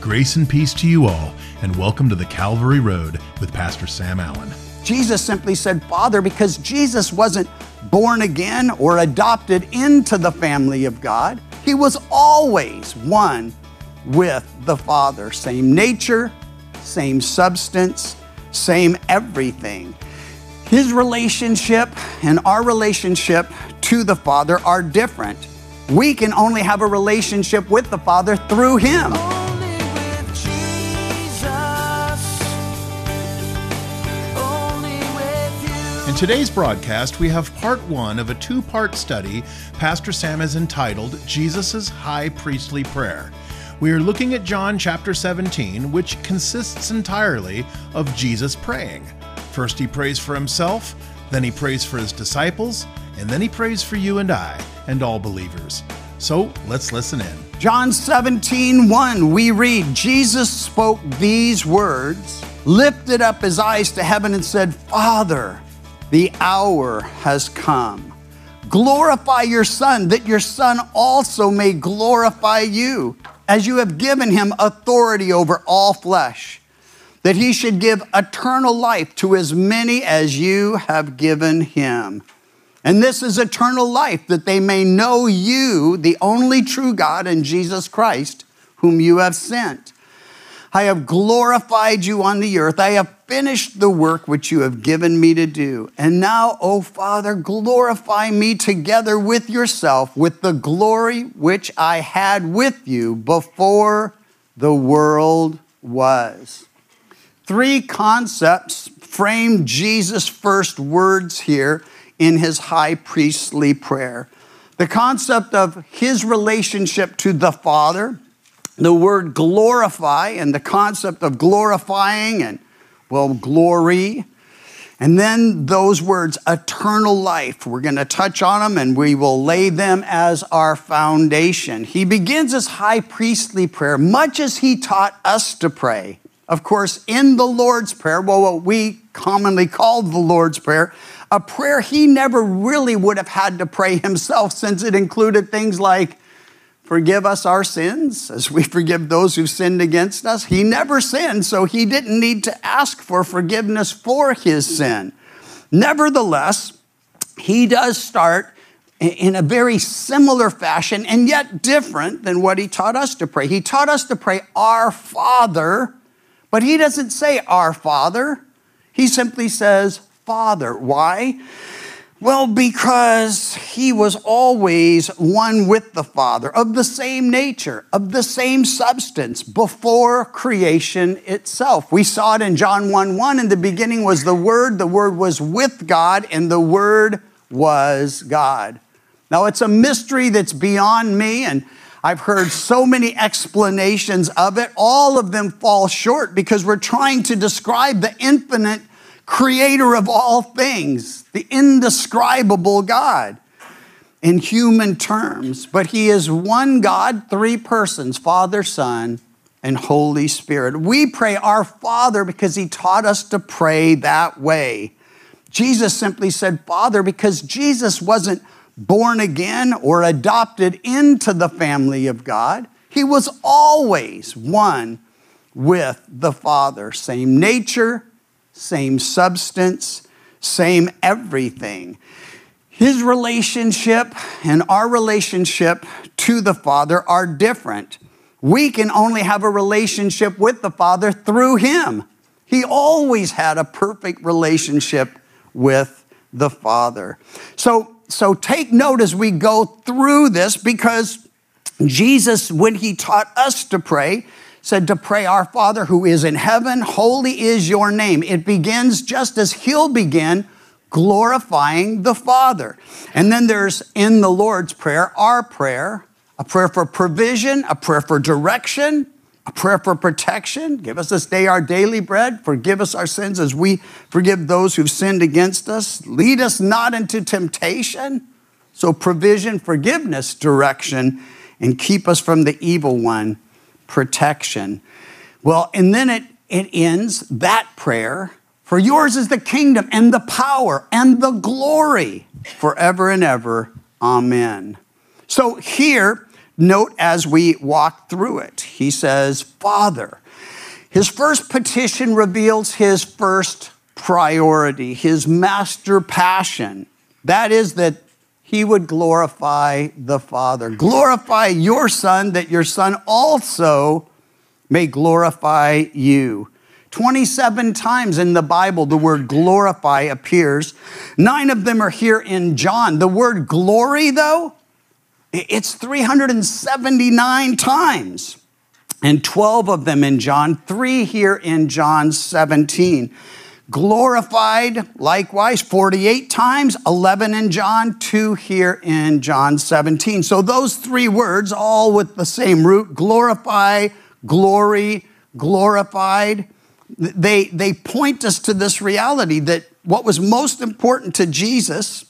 Grace and peace to you all, and welcome to the Calvary Road with Pastor Sam Allen. Jesus simply said Father because Jesus wasn't born again or adopted into the family of God. He was always one with the Father. Same nature, same substance, same everything. His relationship and our relationship to the Father are different. We can only have a relationship with the Father through Him. Today's broadcast, we have part one of a two part study Pastor Sam has entitled Jesus' High Priestly Prayer. We are looking at John chapter 17, which consists entirely of Jesus praying. First, he prays for himself, then, he prays for his disciples, and then he prays for you and I and all believers. So let's listen in. John 17, 1, we read, Jesus spoke these words, lifted up his eyes to heaven, and said, Father, the hour has come. Glorify your Son, that your Son also may glorify you, as you have given him authority over all flesh, that he should give eternal life to as many as you have given him. And this is eternal life, that they may know you, the only true God, and Jesus Christ, whom you have sent. I have glorified you on the earth. I have finished the work which you have given me to do. And now, O Father, glorify me together with yourself with the glory which I had with you before the world was. Three concepts frame Jesus' first words here in his high priestly prayer. The concept of his relationship to the Father, the word glorify, and the concept of glorifying and, well, glory. And then those words, eternal life. We're going to touch on them and we will lay them as our foundation. He begins his high priestly prayer, much as he taught us to pray. Of course, in the Lord's Prayer, well, what we commonly call the Lord's Prayer, a prayer he never really would have had to pray himself since it included things like, Forgive us our sins as we forgive those who've sinned against us. He never sinned, so he didn't need to ask for forgiveness for his sin. Nevertheless, he does start in a very similar fashion and yet different than what he taught us to pray. He taught us to pray, Our Father, but he doesn't say, Our Father. He simply says, Father. Why? Well, because he was always one with the Father, of the same nature, of the same substance, before creation itself. We saw it in John 1 1. In the beginning was the Word, the Word was with God, and the Word was God. Now, it's a mystery that's beyond me, and I've heard so many explanations of it. All of them fall short because we're trying to describe the infinite creator of all things, the indescribable God in human terms. But He is one God, three persons Father, Son, and Holy Spirit. We pray our Father because He taught us to pray that way. Jesus simply said Father because Jesus wasn't born again or adopted into the family of God. He was always one with the Father, same nature, same substance, same everything. His relationship and our relationship to the Father are different. We can only have a relationship with the Father through Him. He always had a perfect relationship with the Father. So, so take note as we go through this because Jesus, when He taught us to pray, said to pray, Our Father who is in heaven, holy is your name. It begins just as He'll begin glorifying the Father. And then there's in the Lord's Prayer, our prayer, a prayer for provision, a prayer for direction, a prayer for protection. Give us this day our daily bread. Forgive us our sins as we forgive those who've sinned against us. Lead us not into temptation. So, provision, forgiveness, direction, and keep us from the evil one protection. Well, and then it, it ends that prayer for yours is the kingdom and the power and the glory forever and ever. Amen. So here, note as we walk through it. He says, Father. His first petition reveals his first priority, his master passion. That is that he would glorify the Father. Glorify your Son, that your Son also may glorify you. 27 times in the Bible, the word glorify appears. Nine of them are here in John. The word glory, though, it's 379 times. And 12 of them in John, three here in John 17. Glorified, likewise, 48 times, 11 in John, two here in John 17. So those three words, all with the same root glorify, glory, glorified they, they point us to this reality that what was most important to Jesus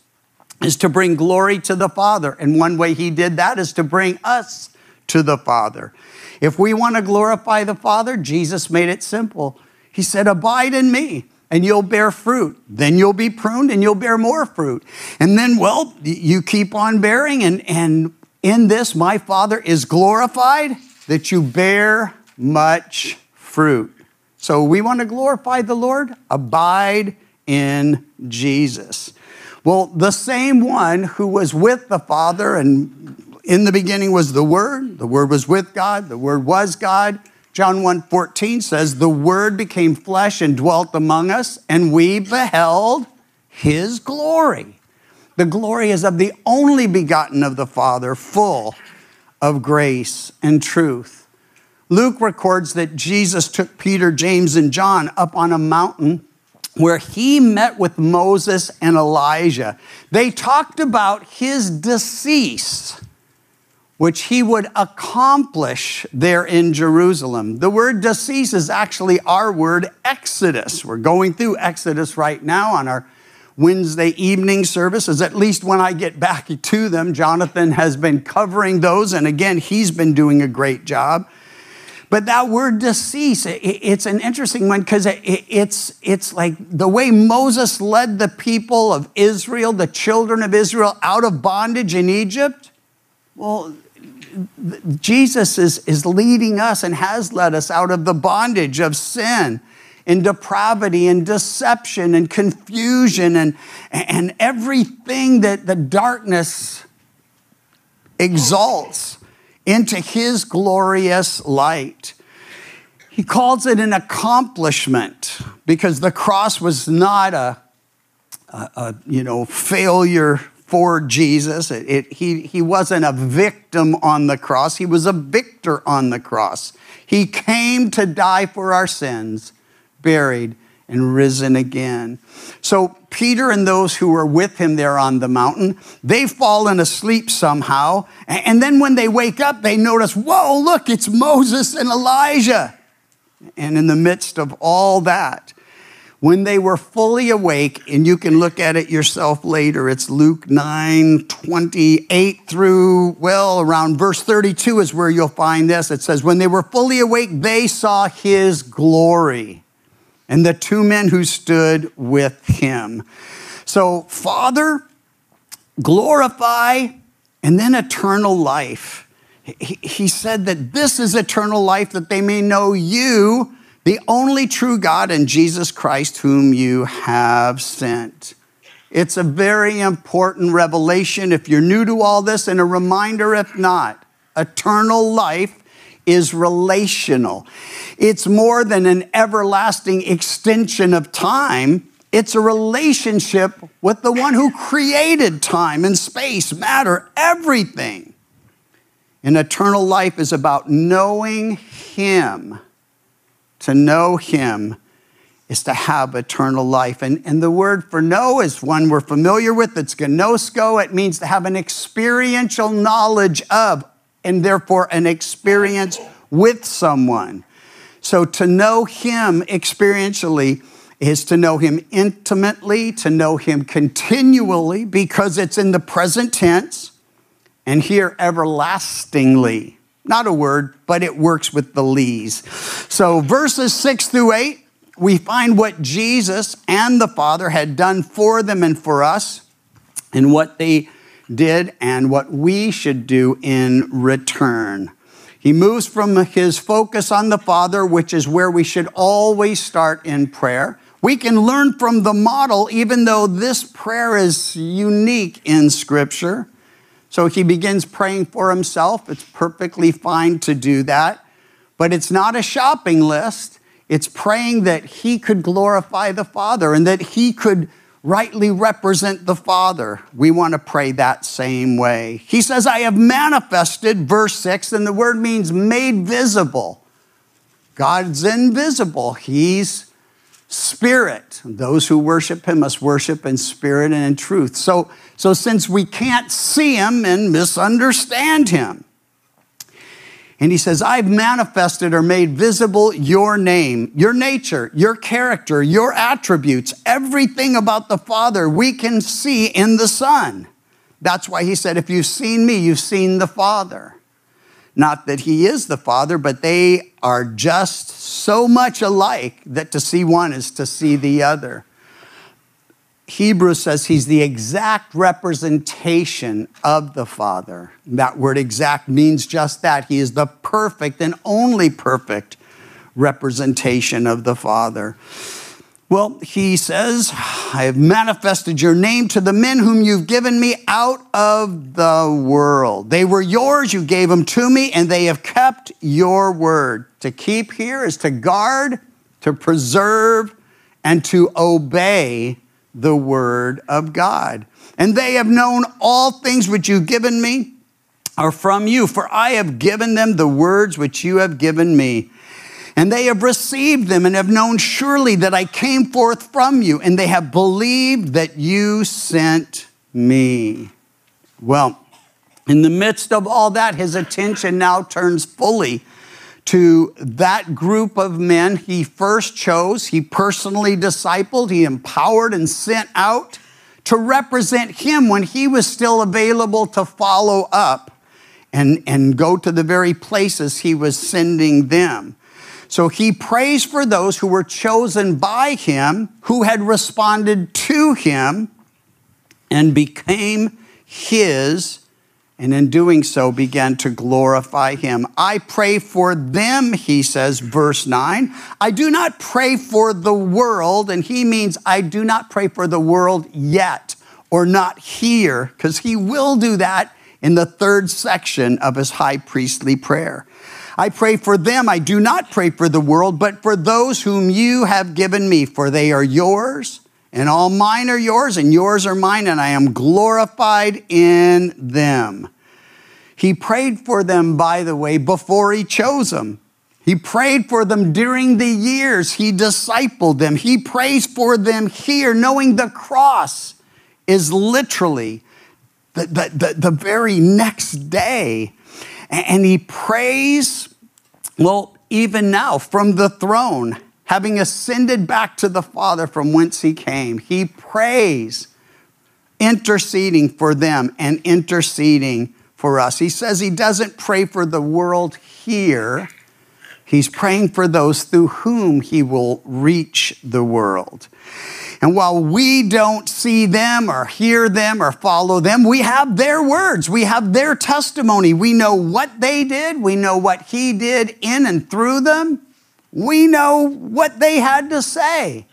is to bring glory to the Father. And one way he did that is to bring us to the Father. If we want to glorify the Father, Jesus made it simple. He said, Abide in me and you'll bear fruit. Then you'll be pruned and you'll bear more fruit. And then, well, you keep on bearing, and, and in this, my Father is glorified that you bear much fruit. So we want to glorify the Lord, abide in Jesus. Well, the same one who was with the Father and in the beginning was the Word, the Word was with God, the Word was God. John 1:14 says, "The Word became flesh and dwelt among us, and we beheld his glory." The glory is of the only begotten of the Father, full of grace and truth. Luke records that Jesus took Peter, James, and John up on a mountain where he met with Moses and Elijah. They talked about his decease, which he would accomplish there in Jerusalem. The word decease is actually our word Exodus. We're going through Exodus right now on our Wednesday evening services, at least when I get back to them. Jonathan has been covering those, and again, he's been doing a great job. But that word decease, it's an interesting one because it's, it's like the way Moses led the people of Israel, the children of Israel, out of bondage in Egypt. Well, Jesus is, is leading us and has led us out of the bondage of sin and depravity and deception and confusion and, and everything that the darkness exalts into his glorious light. He calls it an accomplishment because the cross was not a, a, a you know, failure for Jesus. It, it, he, he wasn't a victim on the cross, he was a victor on the cross. He came to die for our sins, buried, and risen again. So Peter and those who were with him there on the mountain, they've fallen asleep somehow. And then when they wake up, they notice, whoa, look, it's Moses and Elijah. And in the midst of all that, when they were fully awake, and you can look at it yourself later, it's Luke 9 28 through, well, around verse 32 is where you'll find this. It says, When they were fully awake, they saw his glory and the two men who stood with him. So, Father, glorify, and then eternal life. He, said that this is eternal life, that they may know you, the only true God, and Jesus Christ, whom you have sent. It's a very important revelation if you're new to all this, and a reminder if not. Eternal life is relational. It's more than an everlasting extension of time. It's a relationship with the one who created time and space, matter, everything. And eternal life is about knowing Him. To know Him is to have eternal life. And, and the word for know is one we're familiar with. It's ginosko. It means to have an experiential knowledge of and therefore an experience with someone. So to know Him experientially is to know Him intimately, to know Him continually, because it's in the present tense, and here everlastingly. Not a word, but it works with the lees. So verses six through eight, we find what Jesus and the Father had done for them and for us, and what they did and what we should do in return. He moves from his focus on the Father, which is where we should always start in prayer. We can learn from the model, even though this prayer is unique in Scripture. So he begins praying for himself. It's perfectly fine to do that. But it's not a shopping list. It's praying that he could glorify the Father and that he could rightly represent the Father. We want to pray that same way. He says, I have manifested, verse 6, and the word means made visible. God's invisible. He's spirit. Those who worship him must worship in spirit and in truth. So, so since we can't see him and misunderstand him, and he says, I've manifested or made visible your name, your nature, your character, your attributes, everything about the Father we can see in the Son. That's why he said, If you've seen me, you've seen the Father. Not that he is the Father, but they are just so much alike that to see one is to see the other. Hebrews says he's the exact representation of the Father. That word exact means just that. He is the perfect and only perfect representation of the Father. Well, he says, I have manifested your name to the men whom you've given me out of the world. They were yours, you gave them to me, and they have kept your word. To keep here is to guard, to preserve, and to obey the word of God. And they have known all things which you've given me are from you, for I have given them the words which you have given me. And they have received them and have known surely that I came forth from you, and they have believed that you sent me. Well, in the midst of all that, his attention now turns fully to that group of men he first chose, he personally discipled, he empowered and sent out to represent him when he was still available to follow up and, and go to the very places he was sending them. So he prays for those who were chosen by him, who had responded to him and became his, and in doing so began to glorify him. I pray for them, he says, verse 9. I do not pray for the world, and he means I do not pray for the world yet or not here, because he will do that in the third section of his high priestly prayer. I pray for them. I do not pray for the world, but for those whom you have given me, for they are yours, and all mine are yours, and yours are mine, and I am glorified in them. He prayed for them, by the way, before he chose them. He prayed for them during the years he discipled them. He prays for them here, knowing the cross is literally the, the, the, the very next day. And he prays well, even now, from the throne, having ascended back to the Father from whence he came, he prays, interceding for them and interceding for us. He says he doesn't pray for the world here, he's praying for those through whom he will reach the world. And while we don't see them or hear them or follow them, we have their words. We have their testimony. We know what they did. We know what he did in and through them. We know what they had to say.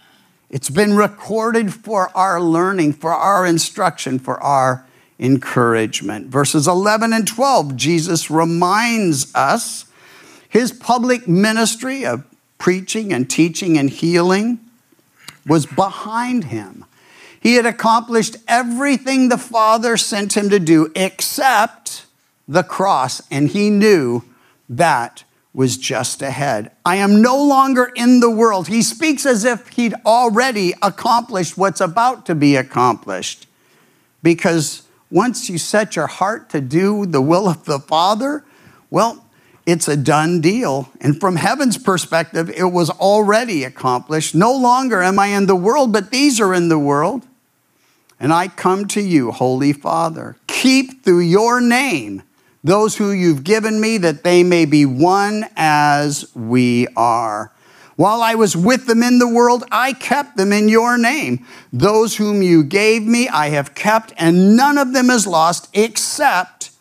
It's been recorded for our learning, for our instruction, for our encouragement. Verses 11 and 12, Jesus reminds us his public ministry of preaching and teaching and healing was behind him. He had accomplished everything the Father sent him to do except the cross, and he knew that was just ahead. I am no longer in the world. He speaks as if he'd already accomplished what's about to be accomplished. Because once you set your heart to do the will of the Father, well, it's a done deal. And from heaven's perspective, it was already accomplished. No longer am I in the world, but these are in the world. And I come to you, Holy Father. Keep through your name those who you've given me, that they may be one as we are. While I was with them in the world, I kept them in your name. Those whom you gave me, I have kept, and none of them is lost except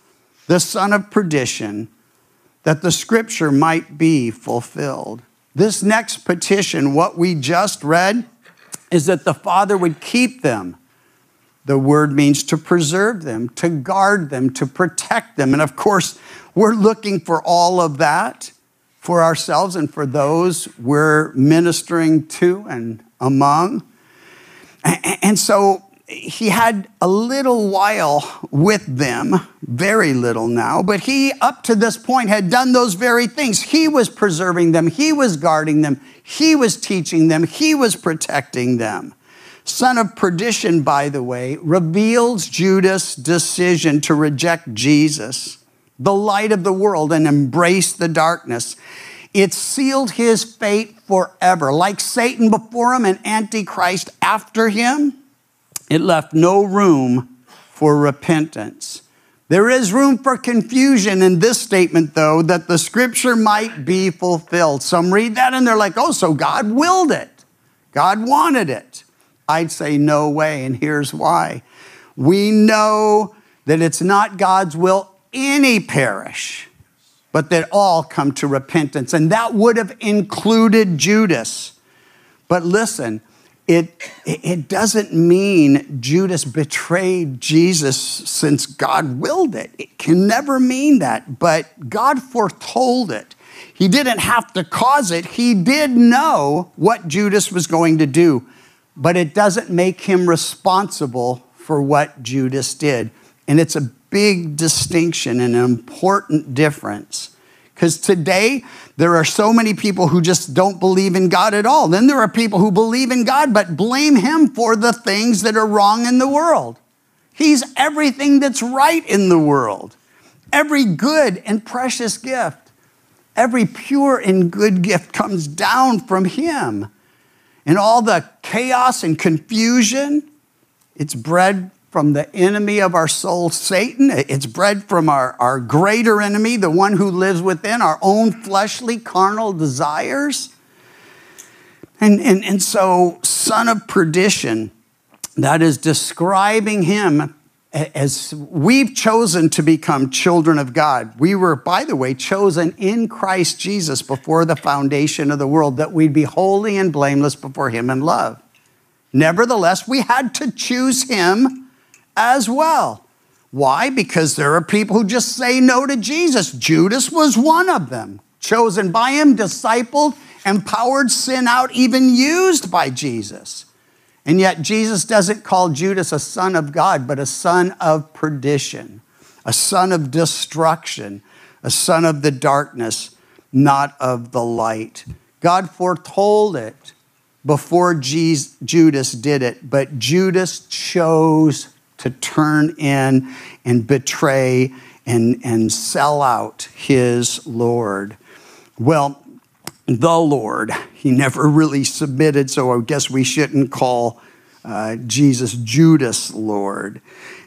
the son of perdition, that the scripture might be fulfilled. This next petition, what we just read, is that the Father would keep them. The word means to preserve them, to guard them, to protect them. And of course, we're looking for all of that for ourselves and for those we're ministering to and among. And so he had a little while with them, very little now, but he, up to this point, had done those very things. He was preserving them, he was guarding them, he was teaching them, he was protecting them. Son of perdition, by the way, reveals Judas' decision to reject Jesus the light of the world and embrace the darkness. It sealed his fate forever. Like Satan before him and Antichrist after him, it left no room for repentance. There is room for confusion in this statement, though, that the scripture might be fulfilled. Some read that and they're like, oh, so God willed it. God wanted it. I'd say, no way, and here's why. We know that it's not God's will any perish, but that all come to repentance. And that would have included Judas. But listen, it, it doesn't mean Judas betrayed Jesus since God willed it. It can never mean that, but God foretold it. He didn't have to cause it, he did know what Judas was going to do, but it doesn't make him responsible for what Judas did. And it's a big distinction and an important difference. Because today, there are so many people who just don't believe in God at all. Then there are people who believe in God but blame Him for the things that are wrong in the world. He's everything that's right in the world, every good and precious gift, every pure and good gift comes down from Him. And all the chaos and confusion, it's bred from the enemy of our soul, Satan. It's bred from our, our greater enemy, the one who lives within our own fleshly, carnal desires. And, and, and so, son of perdition, that is describing him as we've chosen to become children of God. We were, by the way, chosen in Christ Jesus before the foundation of the world that we'd be holy and blameless before him in love. Nevertheless, we had to choose him as well. Why? Because there are people who just say no to Jesus. Judas was one of them, chosen by him, discipled, empowered, sin out, even used by Jesus. And yet, Jesus doesn't call Judas a son of God, but a son of perdition, a son of destruction, a son of the darkness, not of the light. God foretold it before Judas did it, but Judas chose to turn in and betray and, and sell out his Lord. Well, the Lord, he never really submitted, so I guess we shouldn't call uh, Jesus Judas Lord.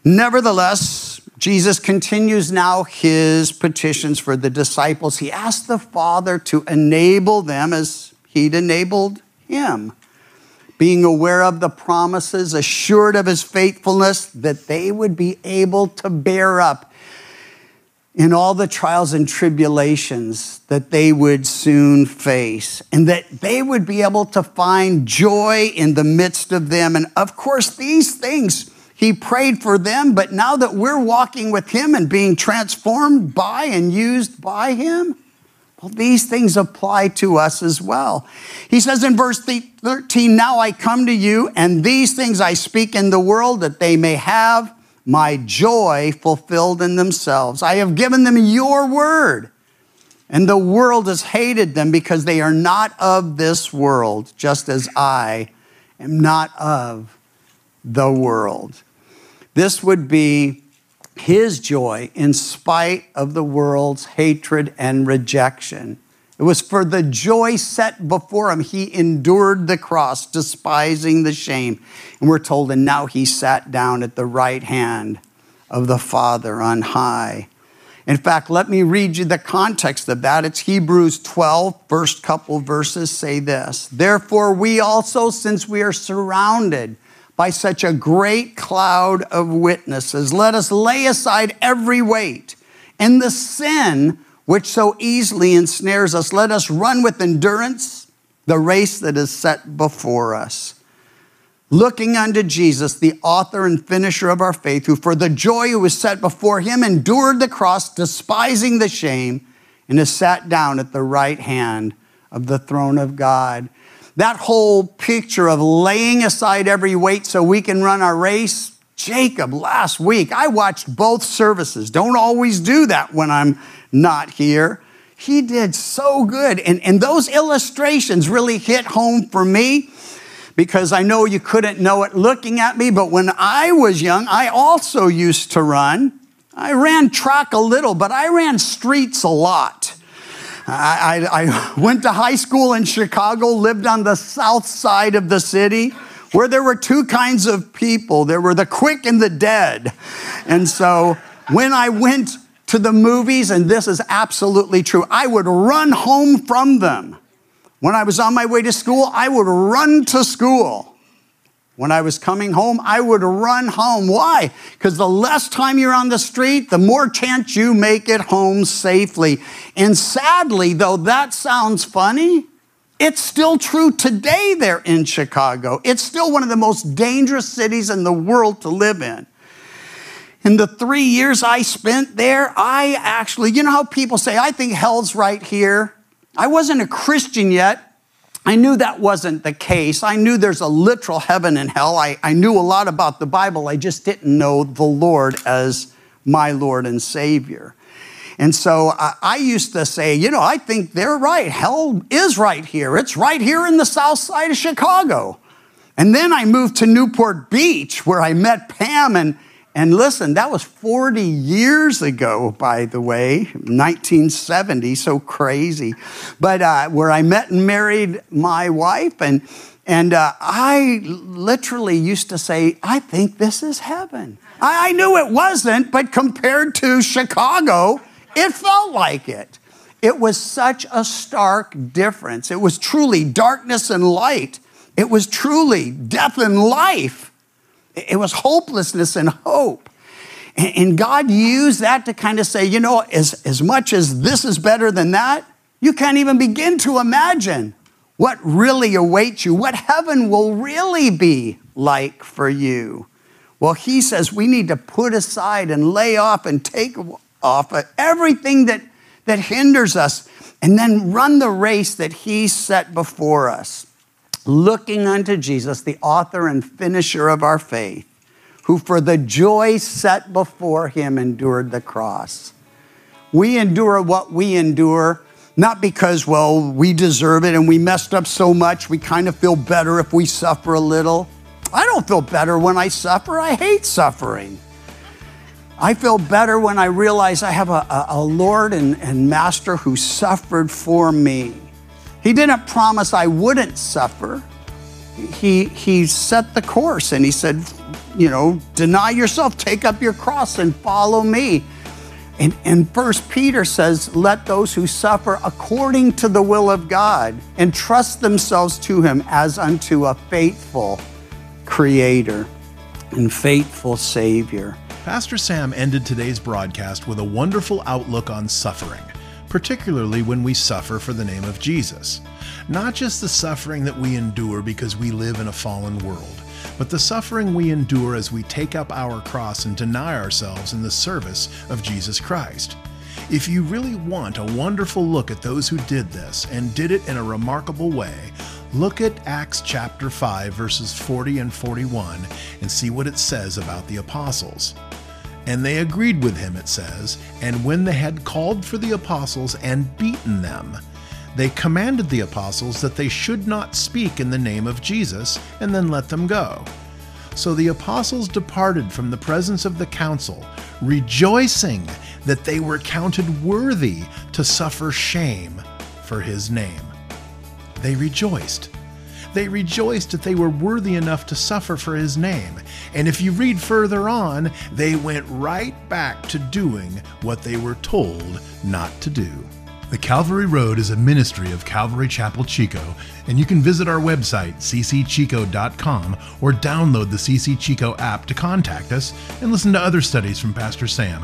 Nevertheless, Jesus continues now his petitions for the disciples. He asked the Father to enable them as he'd enabled him being aware of the promises, assured of his faithfulness, that they would be able to bear up in all the trials and tribulations that they would soon face, and that they would be able to find joy in the midst of them. And of course, these things he prayed for them, but now that we're walking with him and being transformed by and used by him, well, these things apply to us as well. He says in verse 13, Now I come to you, and these things I speak in the world that they may have my joy fulfilled in themselves. I have given them your word, and the world has hated them because they are not of this world, just as I am not of the world. This would be his joy in spite of the world's hatred and rejection. It was for the joy set before him. He endured the cross, despising the shame. And we're told, and now he sat down at the right hand of the Father on high. In fact, let me read you the context of that. It's Hebrews 12, first couple verses say this Therefore, we also, since we are surrounded by such a great cloud of witnesses, let us lay aside every weight and the sin which so easily ensnares us. Let us run with endurance the race that is set before us looking unto Jesus, the author and finisher of our faith, who for the joy who was set before him endured the cross, despising the shame, and is sat down at the right hand of the throne of God. That whole picture of laying aside every weight so we can run our race. Jacob, last week, I watched both services. Don't always do that when I'm not here. He did so good. And, and those illustrations really hit home for me because I know you couldn't know it looking at me, but when I was young, I also used to run. I ran track a little, but I ran streets a lot. I, I, I, went to high school in Chicago, lived on the south side of the city, where there were two kinds of people there were the quick and the dead. And so when I went to the movies, and this is absolutely true, I would run home from them. When I was on my way to school, I would run to school. When I was coming home, I would run home. Why? Because the less time you're on the street, the more chance you make it home safely. And sadly, though that sounds funny, it's still true today there in Chicago. It's still one of the most dangerous cities in the world to live in. In the three years I spent there, I actually, you know how people say, I think hell's right here? I wasn't a Christian yet. I knew that wasn't the case. I knew there's a literal heaven and hell. I, I knew a lot about the Bible. I just didn't know the Lord as my Lord and Savior. And so I, I, used to say, you know, I think they're right. Hell is right here. It's right here in the south side of Chicago. And then I moved to Newport Beach where I met Pam and and listen, that was 40 years ago, by the way, 1970, so crazy. But uh, where I met and married my wife, and, and uh, I literally used to say, I think this is heaven. I, I knew it wasn't, but compared to Chicago, it felt like it. It was such a stark difference. It was truly darkness and light, it was truly death and life. It was hopelessness and hope. And God used that to kind of say, you know, as, as much as this is better than that, you can't even begin to imagine what really awaits you, what heaven will really be like for you. Well, he says we need to put aside and lay off and take off everything that, that hinders us and then run the race that he set before us looking unto Jesus, the author and finisher of our faith, who for the joy set before him endured the cross. We endure what we endure, not because, well, we deserve it and we messed up so much, we kind of feel better if we suffer a little. I don't feel better when I suffer. I hate suffering. I feel better when I realize I have a, a, a Lord and, and Master who suffered for me. He didn't promise I wouldn't suffer. He, he set the course and he said, you know, deny yourself, take up your cross and follow me. And, and First Peter says, let those who suffer according to the will of God entrust themselves to him as unto a faithful creator and faithful savior. Pastor Sam ended today's broadcast with a wonderful outlook on suffering particularly when we suffer for the name of Jesus. Not just the suffering that we endure because we live in a fallen world, but the suffering we endure as we take up our cross and deny ourselves in the service of Jesus Christ. If you really want a wonderful look at those who did this and did it in a remarkable way, look at Acts chapter 5, verses 40 and 41, and see what it says about the apostles. And they agreed with him, it says. And when they had called for the apostles and beaten them, they commanded the apostles that they should not speak in the name of Jesus, and then let them go. So the apostles departed from the presence of the council, rejoicing that they were counted worthy to suffer shame for his name. They rejoiced. They rejoiced that they were worthy enough to suffer for his name. And if you read further on, they went right back to doing what they were told not to do. The Calvary Road is a ministry of Calvary Chapel Chico, and you can visit our website, ccchico.com, or download the CC Chico app to contact us and listen to other studies from Pastor Sam.